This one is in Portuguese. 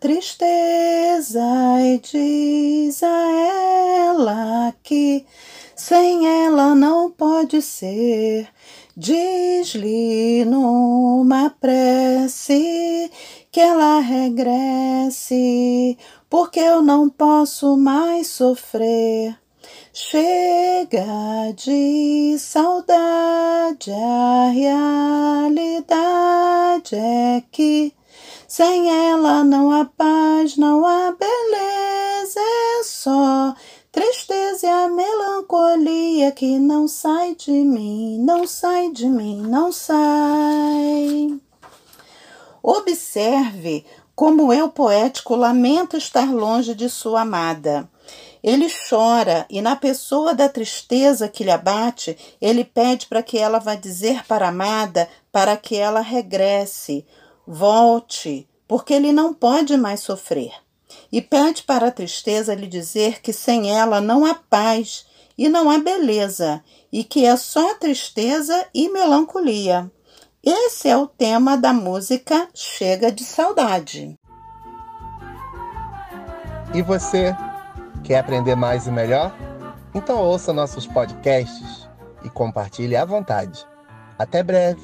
Tristeza e diz a ela que sem ela não pode ser. Diz-lhe numa prece que ela regresse, porque eu não posso mais sofrer. Chega de saudade, a realidade é que sem ela não há paz, não há beleza, é só tristeza e a melancolia que não sai de mim, não sai de mim, não sai. Observe como eu, poético, lamento estar longe de sua amada. Ele chora e, na pessoa da tristeza que lhe abate, ele pede para que ela vá dizer para a amada para que ela regresse, volte, porque ele não pode mais sofrer. E pede para a tristeza lhe dizer que sem ela não há paz e não há beleza, e que é só tristeza e melancolia. Esse é o tema da música Chega de Saudade. E você? Quer aprender mais e melhor? Então ouça nossos podcasts e compartilhe à vontade. Até breve!